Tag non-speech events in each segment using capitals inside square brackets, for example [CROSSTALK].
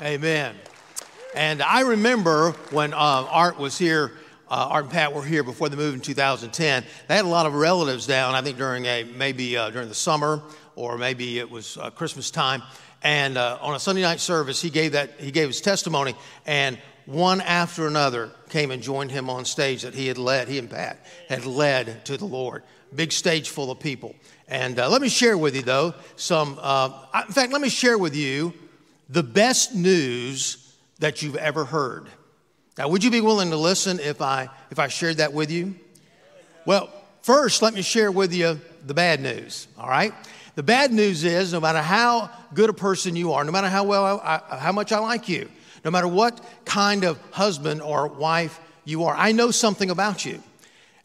Amen. And I remember when uh, Art was here, uh, Art and Pat were here before the move in 2010. They had a lot of relatives down, I think during a, maybe uh, during the summer or maybe it was uh, Christmas time. And uh, on a Sunday night service, he gave, that, he gave his testimony, and one after another came and joined him on stage that he had led, he and Pat had led to the Lord. Big stage full of people. And uh, let me share with you, though, some, in fact, let me share with you the best news that you've ever heard. Now, would you be willing to listen if I, if I shared that with you? Well, first, let me share with you the bad news, all right? The bad news is no matter how good a person you are, no matter how well I, how much I like you, no matter what kind of husband or wife you are, I know something about you.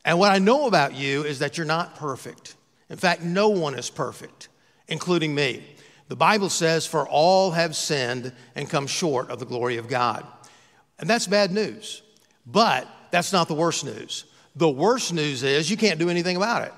And what I know about you is that you're not perfect. In fact, no one is perfect, including me. The Bible says, For all have sinned and come short of the glory of God. And that's bad news. But that's not the worst news. The worst news is you can't do anything about it.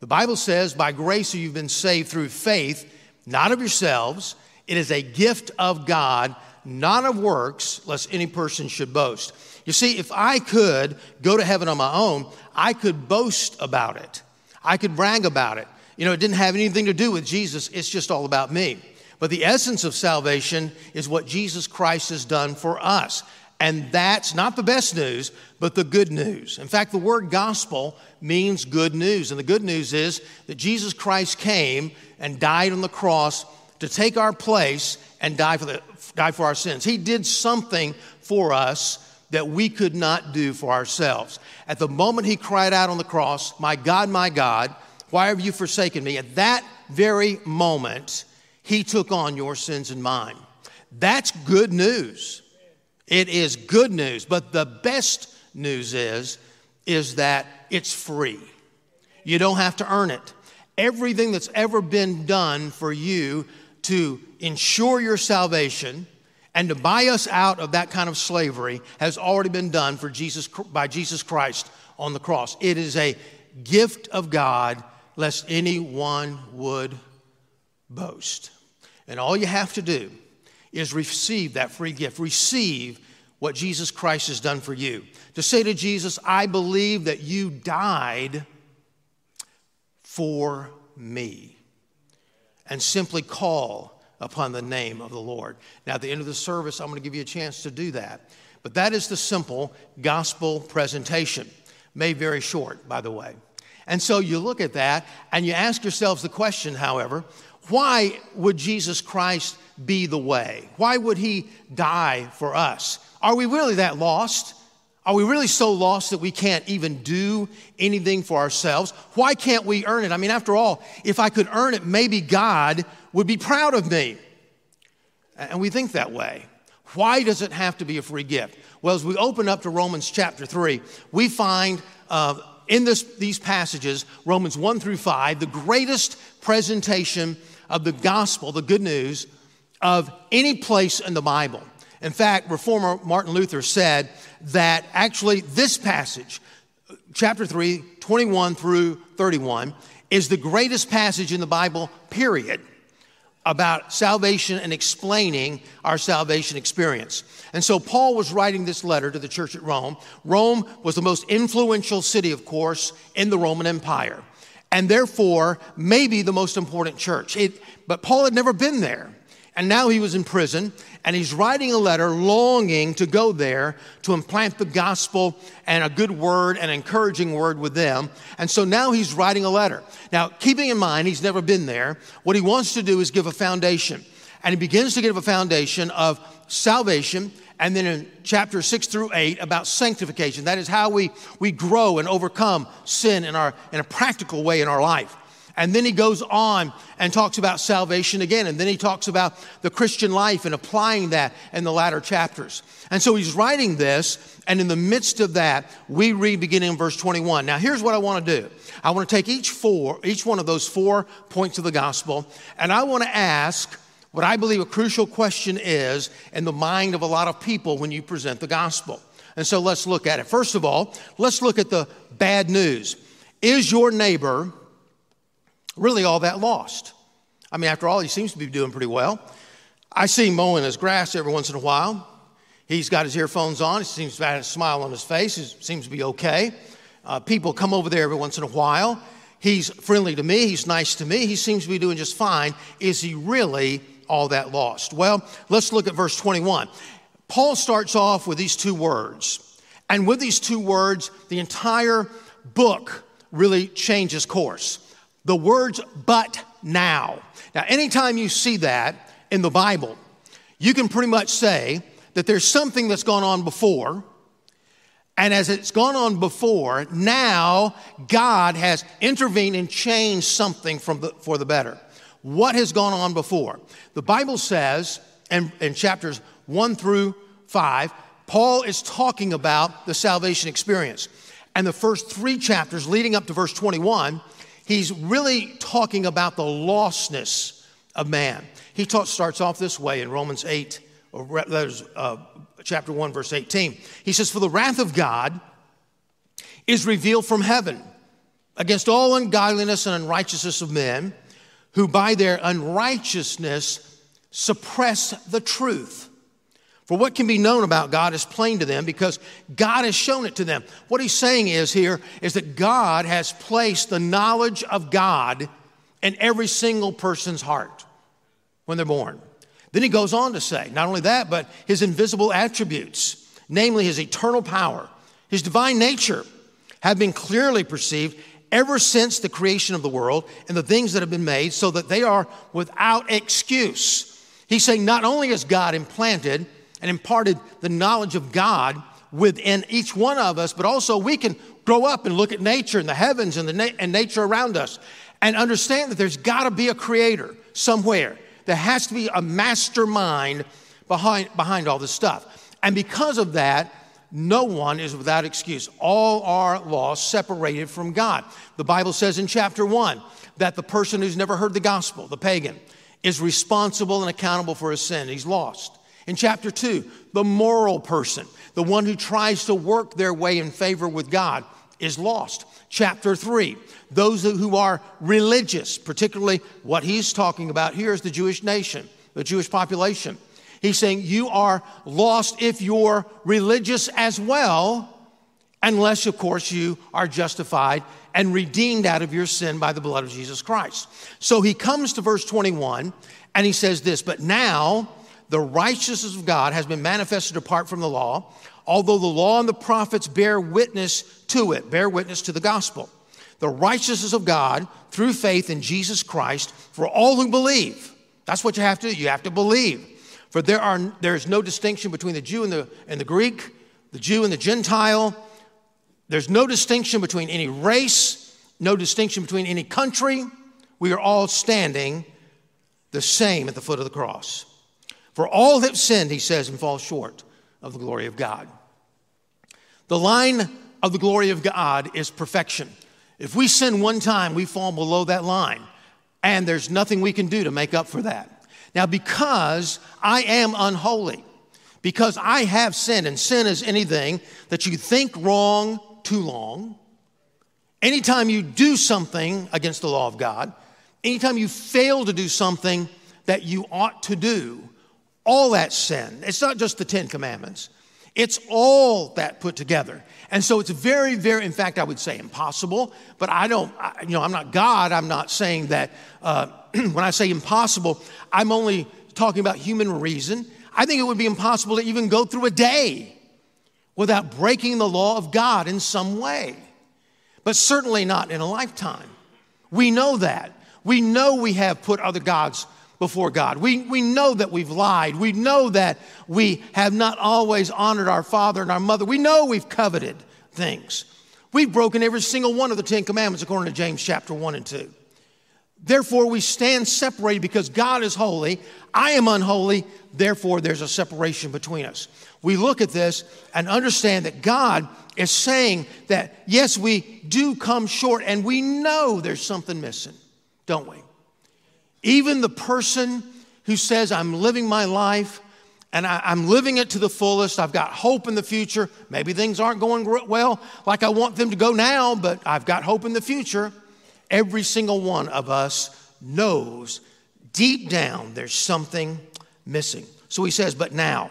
The Bible says, By grace you've been saved through faith, not of yourselves. It is a gift of God, not of works, lest any person should boast. You see, if I could go to heaven on my own, I could boast about it. I could brag about it. You know, it didn't have anything to do with Jesus, it's just all about me. But the essence of salvation is what Jesus Christ has done for us. And that's not the best news, but the good news. In fact, the word gospel means good news. And the good news is that Jesus Christ came and died on the cross to take our place and die for, the, die for our sins. He did something for us that we could not do for ourselves. At the moment he cried out on the cross, My God, my God, why have you forsaken me? At that very moment, he took on your sins and mine. That's good news. It is good news. But the best news is, is that it's free. You don't have to earn it. Everything that's ever been done for you to ensure your salvation and to buy us out of that kind of slavery has already been done for Jesus by Jesus Christ on the cross. It is a gift of God lest anyone would boast. And all you have to do is receive that free gift. Receive what Jesus Christ has done for you. To say to Jesus, I believe that you died for me. And simply call upon the name of the Lord. Now, at the end of the service, I'm going to give you a chance to do that. But that is the simple gospel presentation, made very short, by the way. And so you look at that and you ask yourselves the question, however, why would Jesus Christ be the way? Why would he die for us? Are we really that lost? Are we really so lost that we can't even do anything for ourselves? Why can't we earn it? I mean, after all, if I could earn it, maybe God would be proud of me. And we think that way. Why does it have to be a free gift? Well, as we open up to Romans chapter 3, we find uh, in this, these passages, Romans 1 through 5, the greatest presentation of the gospel, the good news, of any place in the Bible. In fact, reformer Martin Luther said that actually this passage, chapter 3, 21 through 31, is the greatest passage in the Bible, period about salvation and explaining our salvation experience. And so Paul was writing this letter to the church at Rome. Rome was the most influential city, of course, in the Roman Empire, and therefore maybe the most important church. It, but Paul had never been there. And now he was in prison, and he's writing a letter longing to go there to implant the gospel and a good word, and encouraging word with them. And so now he's writing a letter. Now, keeping in mind he's never been there, what he wants to do is give a foundation. And he begins to give a foundation of salvation, and then in chapter six through eight about sanctification. That is how we, we grow and overcome sin in, our, in a practical way in our life. And then he goes on and talks about salvation again. And then he talks about the Christian life and applying that in the latter chapters. And so he's writing this, and in the midst of that, we read beginning in verse 21. Now, here's what I want to do I want to take each four, each one of those four points of the gospel, and I want to ask what I believe a crucial question is in the mind of a lot of people when you present the gospel. And so let's look at it. First of all, let's look at the bad news. Is your neighbor really all that lost. I mean, after all, he seems to be doing pretty well. I see him mowing his grass every once in a while. He's got his earphones on. He seems to have a smile on his face. He seems to be okay. Uh, people come over there every once in a while. He's friendly to me. He's nice to me. He seems to be doing just fine. Is he really all that lost? Well, let's look at verse 21. Paul starts off with these two words. And with these two words, the entire book really changes course. The words, but now. Now, anytime you see that in the Bible, you can pretty much say that there's something that's gone on before. And as it's gone on before, now God has intervened and changed something from the, for the better. What has gone on before? The Bible says in, in chapters 1 through 5, Paul is talking about the salvation experience. And the first three chapters leading up to verse 21, he's really talking about the lostness of man. He talk, starts off this way in Romans 8, or uh, chapter 1, verse 18. He says, For the wrath of God is revealed from heaven against all ungodliness and unrighteousness of men who by their unrighteousness suppress the truth. For what can be known about God is plain to them because God has shown it to them. What he's saying is here is that God has placed the knowledge of God in every single person's heart when they're born. Then he goes on to say, not only that, but his invisible attributes, namely his eternal power, his divine nature, have been clearly perceived ever since the creation of the world and the things that have been made, so that they are without excuse. He's saying not only has God implanted and imparted the knowledge of God within each one of us, but also we can grow up and look at nature and the heavens and, the na- and nature around us and understand that there's got to be a creator somewhere. There has to be a mastermind behind, behind all this stuff. And because of that, no one is without excuse. All are lost, separated from God. The Bible says in chapter one that the person who's never heard the gospel, the pagan, is responsible and accountable for his sin. He's lost. In chapter two, the moral person, the one who tries to work their way in favor with God, is lost. Chapter three, those who are religious, particularly what he's talking about here is the Jewish nation, the Jewish population. He's saying you are lost if you're religious as well, unless, of course, you are justified and redeemed out of your sin by the blood of Jesus Christ. So he comes to verse 21 and he says this, but now the righteousness of God has been manifested apart from the law, although the law and the prophets bear witness to it, bear witness to the gospel the righteousness of God through faith in Jesus Christ for all who believe. That's what you have to do. You have to believe. For there, are, there is no distinction between the Jew and the, and the Greek, the Jew and the Gentile. There's no distinction between any race, no distinction between any country. We are all standing the same at the foot of the cross. For all have sinned, he says, and fall short of the glory of God. The line of the glory of God is perfection. If we sin one time, we fall below that line, and there's nothing we can do to make up for that. Now, because I am unholy, because I have sinned, and sin is anything that you think wrong too long, anytime you do something against the law of God, anytime you fail to do something that you ought to do, all that sin. It's not just the Ten Commandments, it's all that put together. And so it's very, very, in fact, I would say impossible, but I don't, I, you know, I'm not God. I'm not saying that, uh, [CLEARS THROAT] when I say impossible, I'm only talking about human reason. I think it would be impossible to even go through a day without breaking the law of God in some way, but certainly not in a lifetime. We know that. We know we have put other gods before God. We, we know that we've lied. We know that we have not always honored our father and our mother. We know we've coveted things. We've broken every single one of the Ten Commandments according to James chapter 1 and 2. Therefore, we stand separated because God is holy. I am unholy. Therefore, there's a separation between us. We look at this and understand that God is saying that, yes, we do come short and we know there's something missing, don't we? Even the person who says, I'm living my life and I, am living it to the fullest. I've got hope in the future. Maybe things aren't going well like I want them to go now, but I've got hope in the future. Every single one of us knows deep down there's something missing. So he says, But now,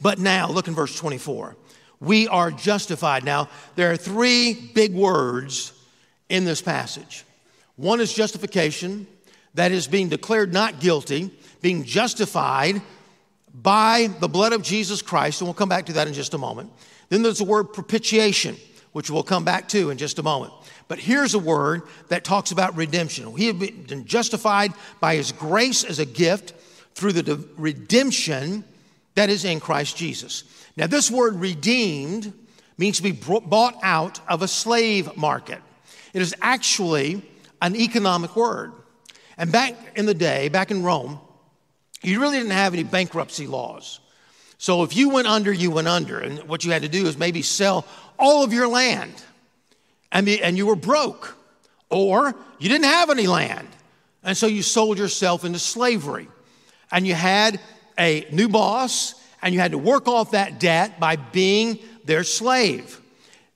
but now, look in verse 24. We are justified. Now, there are three big words in this passage. One is justification, that is being declared not guilty, being justified by the blood of Jesus Christ, and we'll come back to that in just a moment. Then there's the word propitiation, which we'll come back to in just a moment. But here's a word that talks about redemption. He had been justified by his grace as a gift through the redemption that is in Christ Jesus. Now, this word redeemed means to be bought out of a slave market. It is actually an economic word. And back in the day, back in Rome, you really didn't have any bankruptcy laws. So if you went under, you went under. And what you had to do is maybe sell all of your land and, be, and you were broke. Or you didn't have any land. And so you sold yourself into slavery. And you had a new boss and you had to work off that debt by being their slave.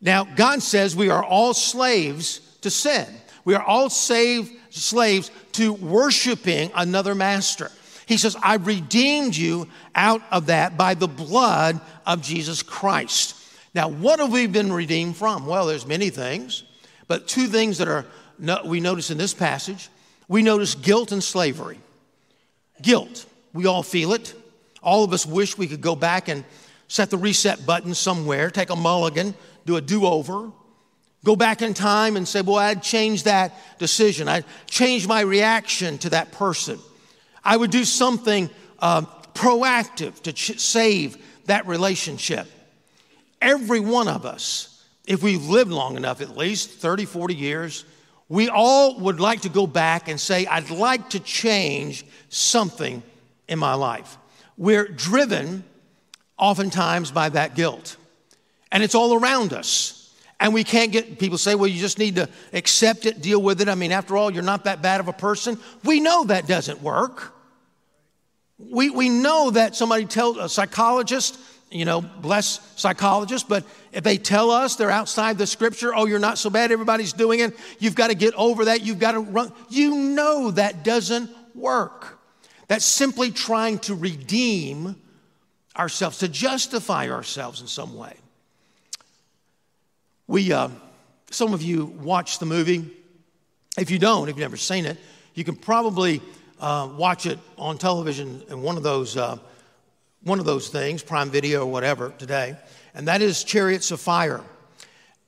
Now, God says we are all slaves to sin. We are all saved, slaves to worshiping another master. He says, I redeemed you out of that by the blood of Jesus Christ. Now, what have we been redeemed from? Well, there's many things, but two things that are we notice in this passage. We notice guilt and slavery. Guilt, we all feel it. All of us wish we could go back and set the reset button somewhere, take a mulligan, do a do over, go back in time and say, Boy, I'd change that decision. I'd change my reaction to that person. I would do something uh, proactive to ch- save that relationship. Every one of us, if we've lived long enough, at least 30, 40 years, we all would like to go back and say, I'd like to change something in my life. We're driven oftentimes by that guilt, and it's all around us. And we can't get people say, well, you just need to accept it, deal with it. I mean, after all, you're not that bad of a person. We know that doesn't work. We, we know that somebody tells a psychologist, you know, bless psychologists, but if they tell us they're outside the scripture, oh, you're not so bad, everybody's doing it, you've got to get over that, you've got to run. You know that doesn't work. That's simply trying to redeem ourselves, to justify ourselves in some way. We, uh, some of you watch the movie. If you don't, if you've never seen it, you can probably uh, watch it on television in one of those uh, one of those things, Prime Video or whatever today, and that is Chariots of Fire.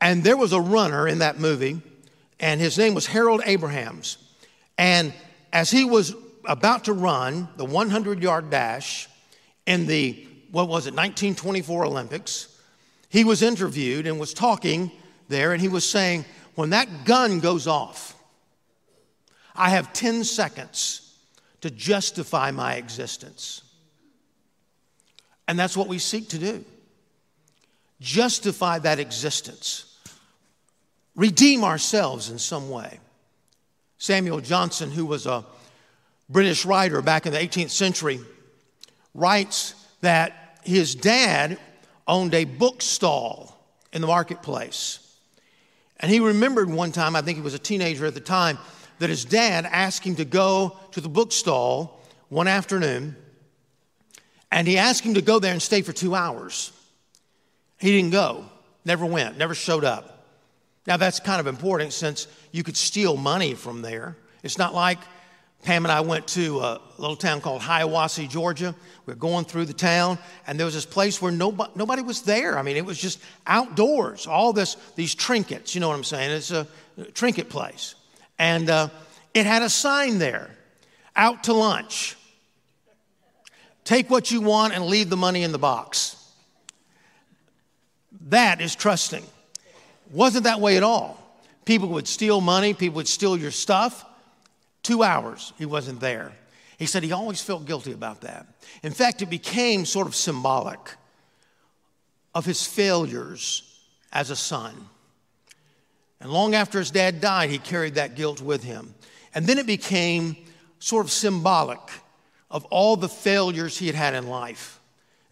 And there was a runner in that movie, and his name was Harold Abrahams. And as he was about to run the 100 yard dash in the, what was it, 1924 Olympics, he was interviewed and was talking there, and he was saying, When that gun goes off, I have 10 seconds to justify my existence. And that's what we seek to do justify that existence, redeem ourselves in some way. Samuel Johnson, who was a British writer back in the 18th century, writes that his dad owned a bookstall in the marketplace. And he remembered one time, I think he was a teenager at the time, that his dad asked him to go to the bookstall one afternoon, and he asked him to go there and stay for two hours. He didn't go, never went, never showed up. Now, that's kind of important since you could steal money from there. It's not like Pam and I went to a little town called Hiawassee, Georgia. We were going through the town, and there was this place where nobody, nobody was there. I mean, it was just outdoors, all this, these trinkets, you know what I'm saying? It's a trinket place. And uh, it had a sign there out to lunch. Take what you want and leave the money in the box. That is trusting. Wasn't that way at all. People would steal money, people would steal your stuff. Two hours, he wasn't there. He said he always felt guilty about that. In fact, it became sort of symbolic of his failures as a son. And long after his dad died, he carried that guilt with him. And then it became sort of symbolic of all the failures he had had in life.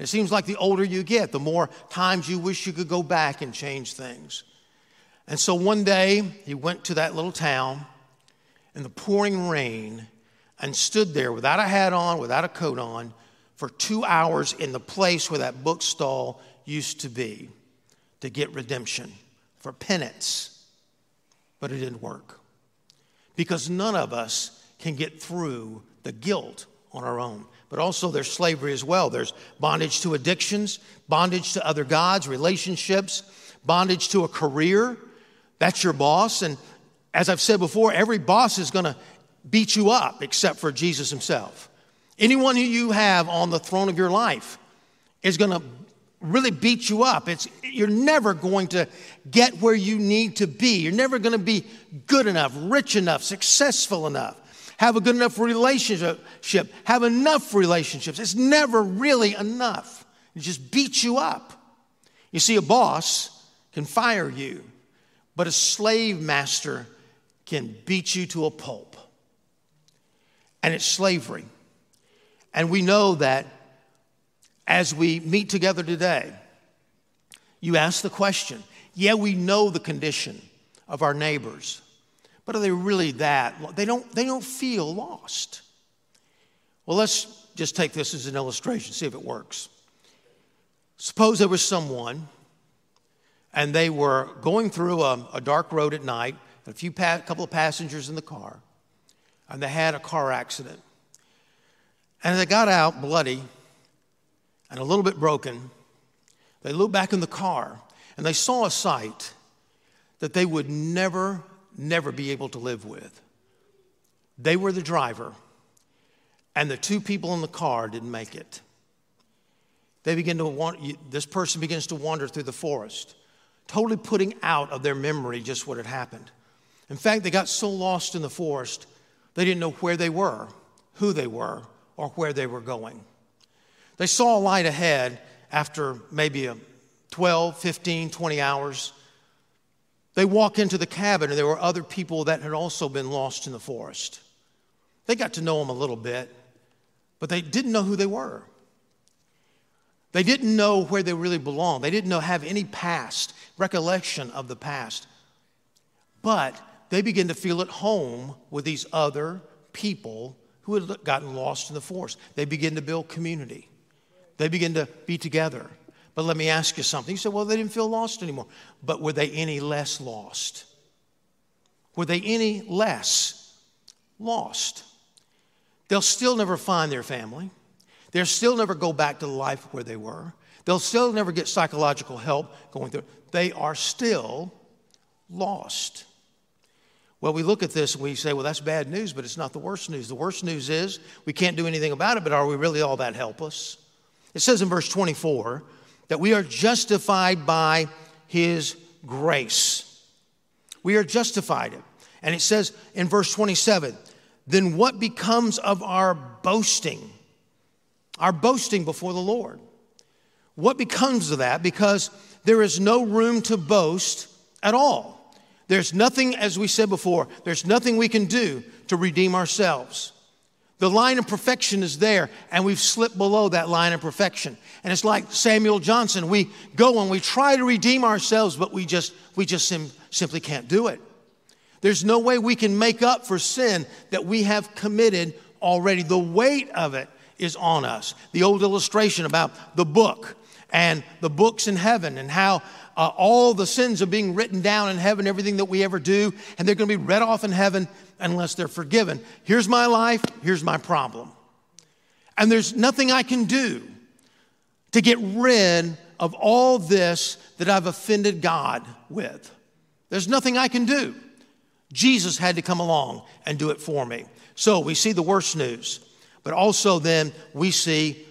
It seems like the older you get, the more times you wish you could go back and change things. And so one day he went to that little town in the pouring rain and stood there without a hat on, without a coat on, for two hours in the place where that bookstall used to be to get redemption, for penance. But it didn't work because none of us can get through the guilt on our own. But also, there's slavery as well. There's bondage to addictions, bondage to other gods, relationships, bondage to a career. That's your boss. And as I've said before, every boss is going to beat you up except for Jesus himself. Anyone who you have on the throne of your life is going to really beat you up. It's, you're never going to get where you need to be. You're never going to be good enough, rich enough, successful enough, have a good enough relationship, have enough relationships. It's never really enough. It just beats you up. You see, a boss can fire you, but a slave master can beat you to a pulp. And it's slavery. And we know that as we meet together today, you ask the question yeah, we know the condition of our neighbors, but are they really that? They don't, they don't feel lost. Well, let's just take this as an illustration, see if it works. Suppose there was someone and they were going through a, a dark road at night, a few pa- couple of passengers in the car, and they had a car accident. And they got out bloody and a little bit broken. They looked back in the car and they saw a sight that they would never, never be able to live with. They were the driver, and the two people in the car didn't make it. They begin to want, this person begins to wander through the forest, totally putting out of their memory just what had happened. In fact, they got so lost in the forest, they didn't know where they were, who they were, or where they were going. They saw a light ahead after maybe a 12, 15, 20 hours. They walk into the cabin, and there were other people that had also been lost in the forest. They got to know them a little bit, but they didn't know who they were. They didn't know where they really belonged. They didn't know have any past recollection of the past. But they begin to feel at home with these other people who had gotten lost in the forest. They begin to build community, they begin to be together. But let me ask you something. You said, well, they didn't feel lost anymore. But were they any less lost? Were they any less lost? They'll still never find their family. They'll still never go back to the life where they were. They'll still never get psychological help going through. They are still lost. Well, we look at this and we say, well, that's bad news, but it's not the worst news. The worst news is we can't do anything about it, but are we really all that helpless? It says in verse 24 that we are justified by his grace. We are justified. And it says in verse 27 then what becomes of our boasting? Our boasting before the Lord. What becomes of that? Because there is no room to boast at all. There's nothing, as we said before, there's nothing we can do to redeem ourselves. The line of perfection is there, and we've slipped below that line of perfection. And it's like Samuel Johnson. We go and we try to redeem ourselves, but we just, we just sim- simply can't do it. There's no way we can make up for sin that we have committed already. The weight of it is on us. The old illustration about the book and the books in heaven and how uh, all the sins are being written down in heaven, everything that we ever do, and they're going to be read off in heaven unless they're forgiven. Here's my life, here's my problem. And there's nothing I can do to get rid of all this that I've offended God with. There's nothing I can do. Jesus had to come along and do it for me. So we see the worst news, but also then we see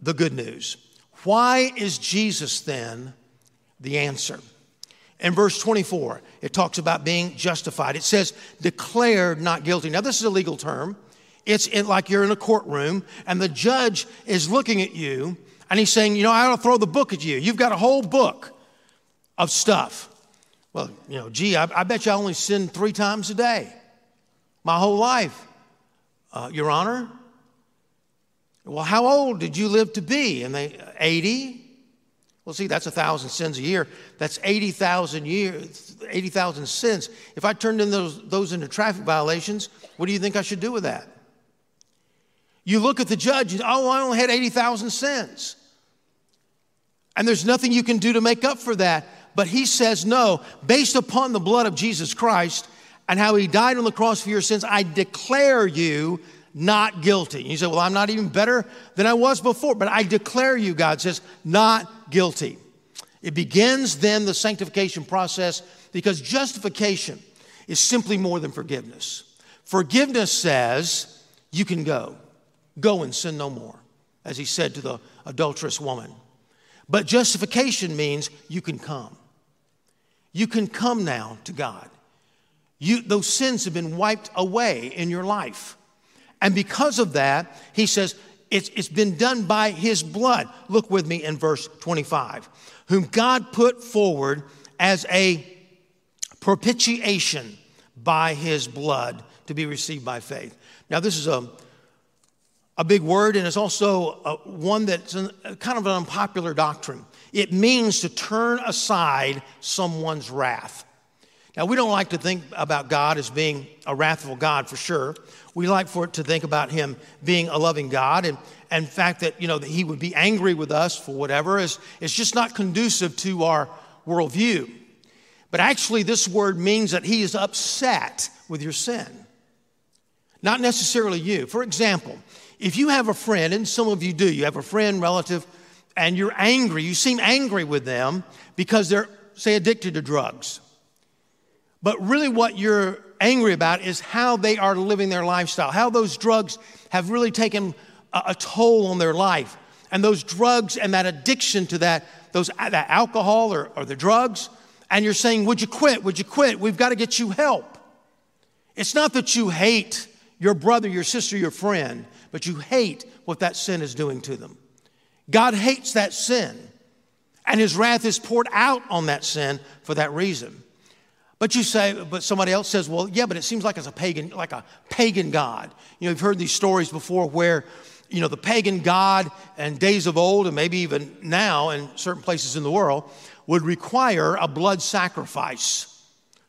the good news. Why is Jesus then the answer. In verse 24, it talks about being justified. It says, declared not guilty. Now, this is a legal term. It's like you're in a courtroom and the judge is looking at you and he's saying, You know, I ought to throw the book at you. You've got a whole book of stuff. Well, you know, gee, I, I bet you I only sin three times a day my whole life. Uh, Your Honor, well, how old did you live to be? And they, 80? Well, see, that's a thousand sins a year. That's 80,000 years, 80,000 sins. If I turned in those, those into traffic violations, what do you think I should do with that? You look at the judge, and, oh, I only had 80,000 sins. And there's nothing you can do to make up for that. But he says, no, based upon the blood of Jesus Christ and how he died on the cross for your sins, I declare you not guilty. You say, well, I'm not even better than I was before, but I declare you, God says, not guilty. It begins then the sanctification process because justification is simply more than forgiveness. Forgiveness says you can go, go and sin no more, as he said to the adulterous woman. But justification means you can come. You can come now to God. You, those sins have been wiped away in your life. And because of that, he says, it's, it's been done by his blood. Look with me in verse 25. Whom God put forward as a propitiation by his blood to be received by faith. Now, this is a, a big word, and it's also a, one that's an, kind of an unpopular doctrine. It means to turn aside someone's wrath. Now, we don't like to think about God as being a wrathful God for sure. We like for it to think about Him being a loving God. And, and fact that, you know, that He would be angry with us for whatever is, is just not conducive to our worldview. But actually, this word means that He is upset with your sin, not necessarily you. For example, if you have a friend, and some of you do, you have a friend, relative, and you're angry, you seem angry with them because they're, say, addicted to drugs but really, what you're angry about is how they are living their lifestyle, how those drugs have really taken a, a toll on their life. And those drugs and that addiction to that, those, that alcohol or, or the drugs, and you're saying, Would you quit? Would you quit? We've got to get you help. It's not that you hate your brother, your sister, your friend, but you hate what that sin is doing to them. God hates that sin, and his wrath is poured out on that sin for that reason. But you say, but somebody else says, well, yeah, but it seems like it's a pagan, like a pagan God. You know, you've heard these stories before where, you know, the pagan God and days of old, and maybe even now in certain places in the world, would require a blood sacrifice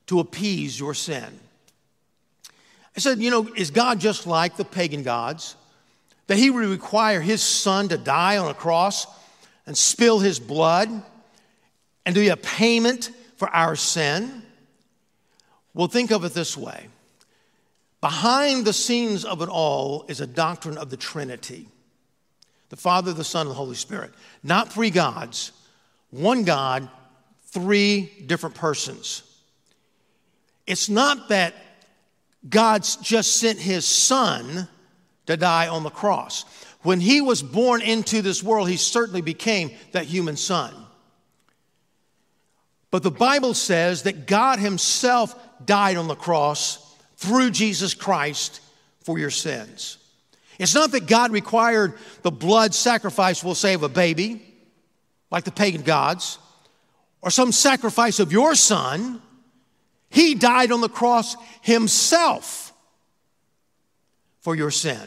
to appease your sin. I said, you know, is God just like the pagan gods? That he would require his son to die on a cross and spill his blood and do a payment for our sin? Well, think of it this way behind the scenes of it all is a doctrine of the Trinity the Father, the Son, and the Holy Spirit. Not three gods, one God, three different persons. It's not that God's just sent his Son to die on the cross. When he was born into this world, he certainly became that human son. But the Bible says that God himself died on the cross through Jesus Christ for your sins. It's not that God required the blood sacrifice we'll save a baby, like the pagan gods, or some sacrifice of your son. He died on the cross himself for your sin.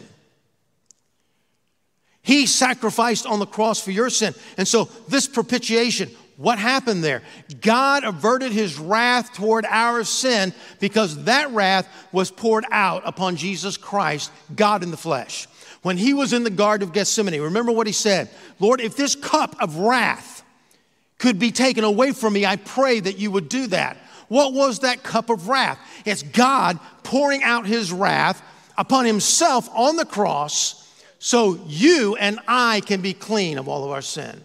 He sacrificed on the cross for your sin. And so, this propitiation, what happened there? God averted his wrath toward our sin because that wrath was poured out upon Jesus Christ, God in the flesh. When he was in the Garden of Gethsemane, remember what he said Lord, if this cup of wrath could be taken away from me, I pray that you would do that. What was that cup of wrath? It's God pouring out his wrath upon himself on the cross so you and I can be clean of all of our sin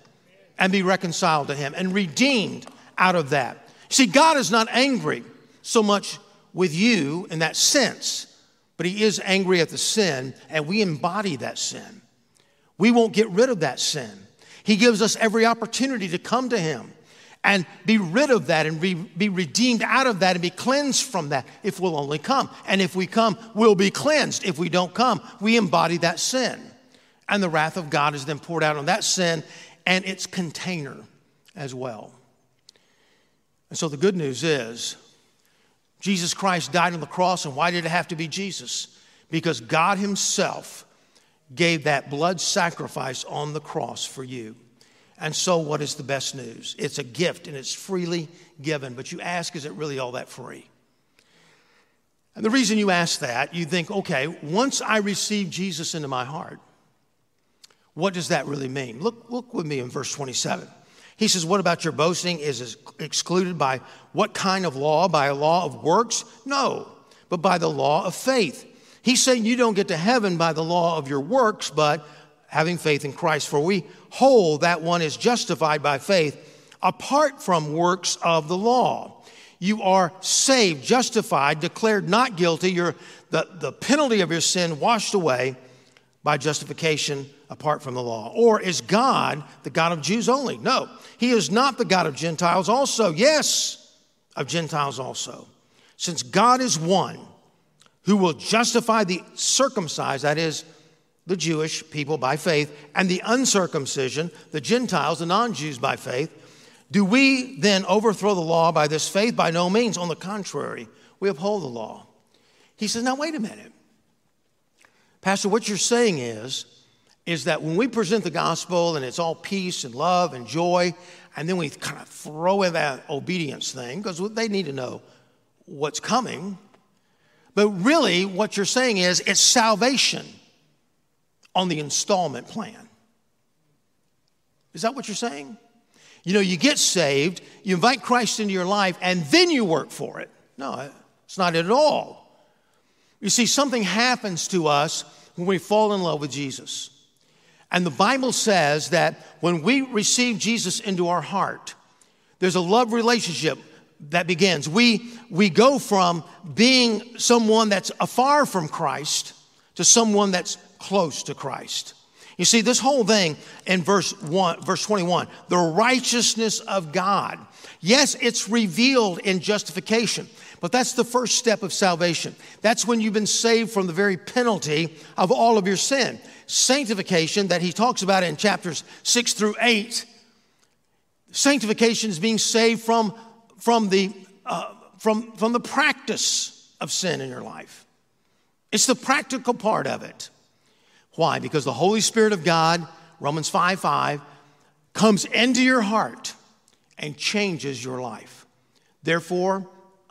and be reconciled to Him and redeemed out of that. See, God is not angry so much with you in that sense, but He is angry at the sin, and we embody that sin. We won't get rid of that sin. He gives us every opportunity to come to Him and be rid of that and be, be redeemed out of that and be cleansed from that if we'll only come. And if we come, we'll be cleansed. If we don't come, we embody that sin. And the wrath of God is then poured out on that sin and its container as well. And so the good news is Jesus Christ died on the cross, and why did it have to be Jesus? Because God Himself gave that blood sacrifice on the cross for you. And so, what is the best news? It's a gift and it's freely given. But you ask, is it really all that free? And the reason you ask that, you think, okay, once I receive Jesus into my heart, what does that really mean? Look, look with me in verse 27. He says, What about your boasting? Is excluded by what kind of law? By a law of works? No, but by the law of faith. He's saying you don't get to heaven by the law of your works, but having faith in Christ. For we hold that one is justified by faith apart from works of the law. You are saved, justified, declared not guilty. You're, the, the penalty of your sin washed away by justification apart from the law? Or is God the God of Jews only? No, He is not the God of Gentiles also. Yes, of Gentiles also. Since God is one who will justify the circumcised, that is, the Jewish people by faith, and the uncircumcision, the Gentiles, the non Jews by faith, do we then overthrow the law by this faith? By no means. On the contrary, we uphold the law. He says, now wait a minute. Pastor, what you're saying is, is that when we present the gospel and it's all peace and love and joy, and then we kind of throw in that obedience thing because they need to know what's coming. But really, what you're saying is it's salvation on the installment plan. Is that what you're saying? You know, you get saved, you invite Christ into your life, and then you work for it. No, it's not at all. You see, something happens to us when we fall in love with Jesus. And the Bible says that when we receive Jesus into our heart, there's a love relationship that begins. We, we go from being someone that's afar from Christ to someone that's close to Christ. You see, this whole thing in verse 1, verse 21, the righteousness of God. Yes, it's revealed in justification. But that's the first step of salvation. That's when you've been saved from the very penalty of all of your sin. Sanctification, that he talks about in chapters six through eight, sanctification is being saved from, from, the, uh, from, from the practice of sin in your life. It's the practical part of it. Why? Because the Holy Spirit of God, Romans 5 5, comes into your heart and changes your life. Therefore,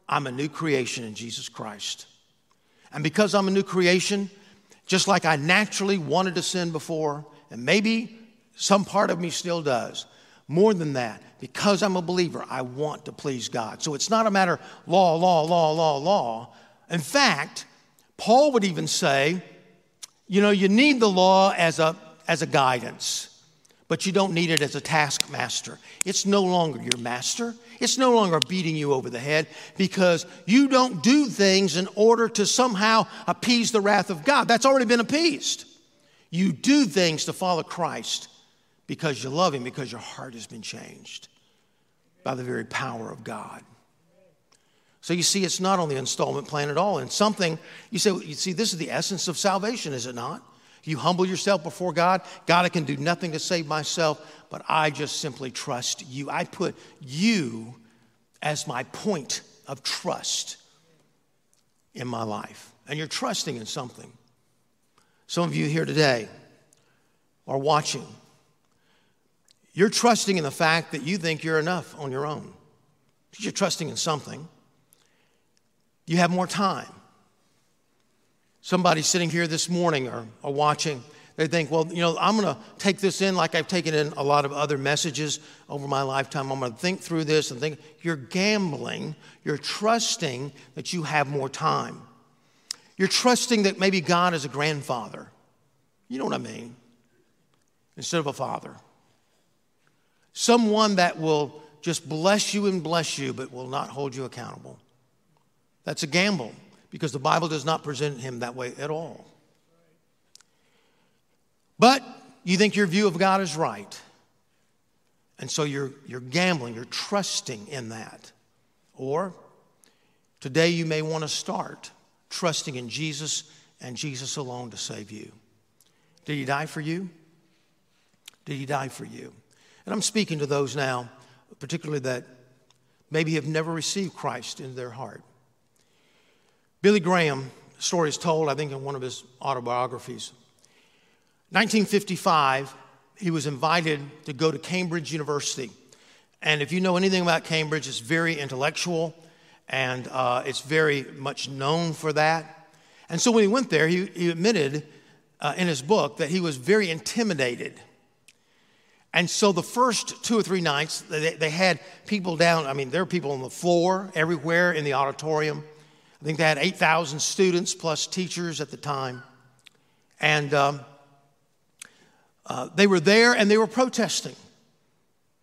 I'm a new creation in Jesus Christ. And because I'm a new creation, just like I naturally wanted to sin before, and maybe some part of me still does, more than that, because I'm a believer, I want to please God. So it's not a matter law, law, law, law, law. In fact, Paul would even say, you know, you need the law as a, as a guidance but you don't need it as a taskmaster. It's no longer your master. It's no longer beating you over the head because you don't do things in order to somehow appease the wrath of God. That's already been appeased. You do things to follow Christ because you love Him, because your heart has been changed by the very power of God. So you see, it's not on the installment plan at all. And something, you say, you see, this is the essence of salvation, is it not? You humble yourself before God. God, I can do nothing to save myself, but I just simply trust you. I put you as my point of trust in my life. And you're trusting in something. Some of you here today are watching. You're trusting in the fact that you think you're enough on your own. You're trusting in something. You have more time. Somebody sitting here this morning or, or watching, they think, well, you know, I'm going to take this in like I've taken in a lot of other messages over my lifetime. I'm going to think through this and think. You're gambling. You're trusting that you have more time. You're trusting that maybe God is a grandfather. You know what I mean? Instead of a father. Someone that will just bless you and bless you, but will not hold you accountable. That's a gamble because the Bible does not present him that way at all. But you think your view of God is right. And so you're, you're gambling, you're trusting in that. Or today you may want to start trusting in Jesus and Jesus alone to save you. Did he die for you? Did he die for you? And I'm speaking to those now, particularly that maybe have never received Christ into their heart. Billy Graham, story is told, I think, in one of his autobiographies. 1955, he was invited to go to Cambridge University. And if you know anything about Cambridge, it's very intellectual. and uh, it's very much known for that. And so when he went there, he, he admitted uh, in his book that he was very intimidated. And so the first two or three nights, they, they had people down. I mean, there were people on the floor everywhere in the auditorium. I think they had 8,000 students plus teachers at the time. And um, uh, they were there and they were protesting.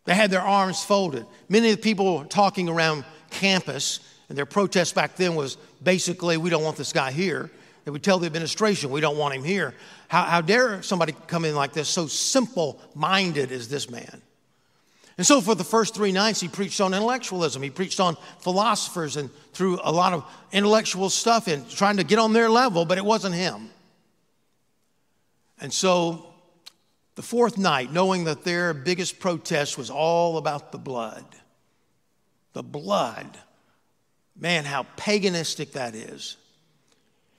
They had their arms folded. Many of the people were talking around campus, and their protest back then was basically, we don't want this guy here. They would tell the administration, we don't want him here. How, how dare somebody come in like this, so simple minded as this man? And so, for the first three nights, he preached on intellectualism. He preached on philosophers and threw a lot of intellectual stuff in, trying to get on their level, but it wasn't him. And so, the fourth night, knowing that their biggest protest was all about the blood, the blood, man, how paganistic that is.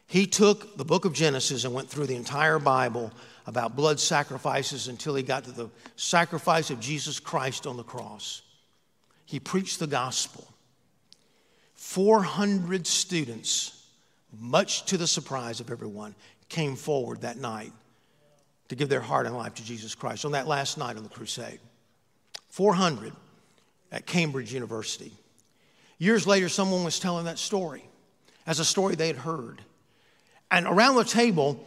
He took the book of Genesis and went through the entire Bible about blood sacrifices until he got to the sacrifice of Jesus Christ on the cross. He preached the gospel. 400 students, much to the surprise of everyone, came forward that night to give their heart and life to Jesus Christ on that last night on the crusade. 400 at Cambridge University. Years later, someone was telling that story as a story they had heard. And around the table,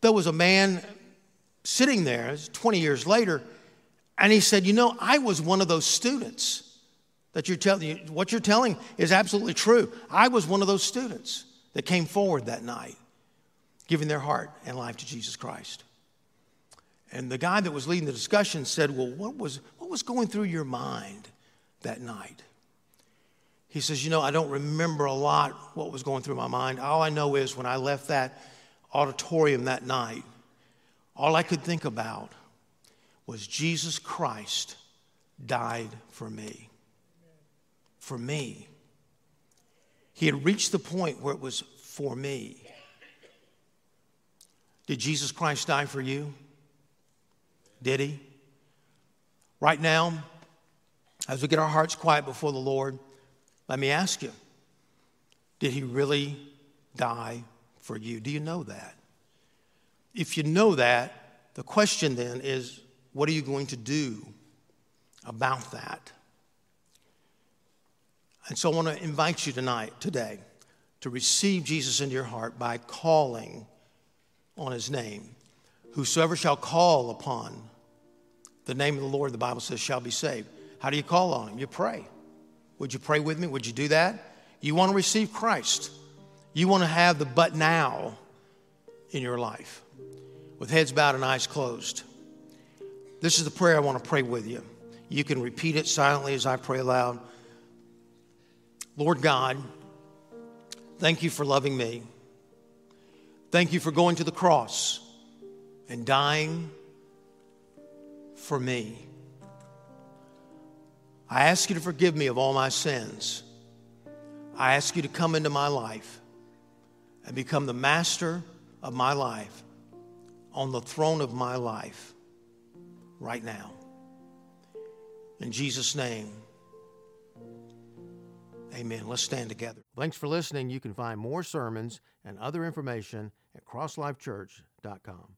there was a man sitting there, 20 years later, and he said, You know, I was one of those students that you're telling, what you're telling is absolutely true. I was one of those students that came forward that night, giving their heart and life to Jesus Christ. And the guy that was leading the discussion said, Well, what was, what was going through your mind that night? He says, You know, I don't remember a lot what was going through my mind. All I know is when I left that auditorium that night, all I could think about was Jesus Christ died for me. For me. He had reached the point where it was for me. Did Jesus Christ die for you? Did he? Right now, as we get our hearts quiet before the Lord, let me ask you Did he really die for you? Do you know that? If you know that, the question then is what are you going to do about that? And so I want to invite you tonight, today, to receive Jesus into your heart by calling on his name. Whosoever shall call upon the name of the Lord, the Bible says, shall be saved. How do you call on him? You pray. Would you pray with me? Would you do that? You want to receive Christ. You want to have the but now in your life with heads bowed and eyes closed. This is the prayer I want to pray with you. You can repeat it silently as I pray aloud. Lord God, thank you for loving me. Thank you for going to the cross and dying for me. I ask you to forgive me of all my sins. I ask you to come into my life and become the master of my life on the throne of my life right now. In Jesus' name, amen. Let's stand together. Thanks for listening. You can find more sermons and other information at crosslifechurch.com.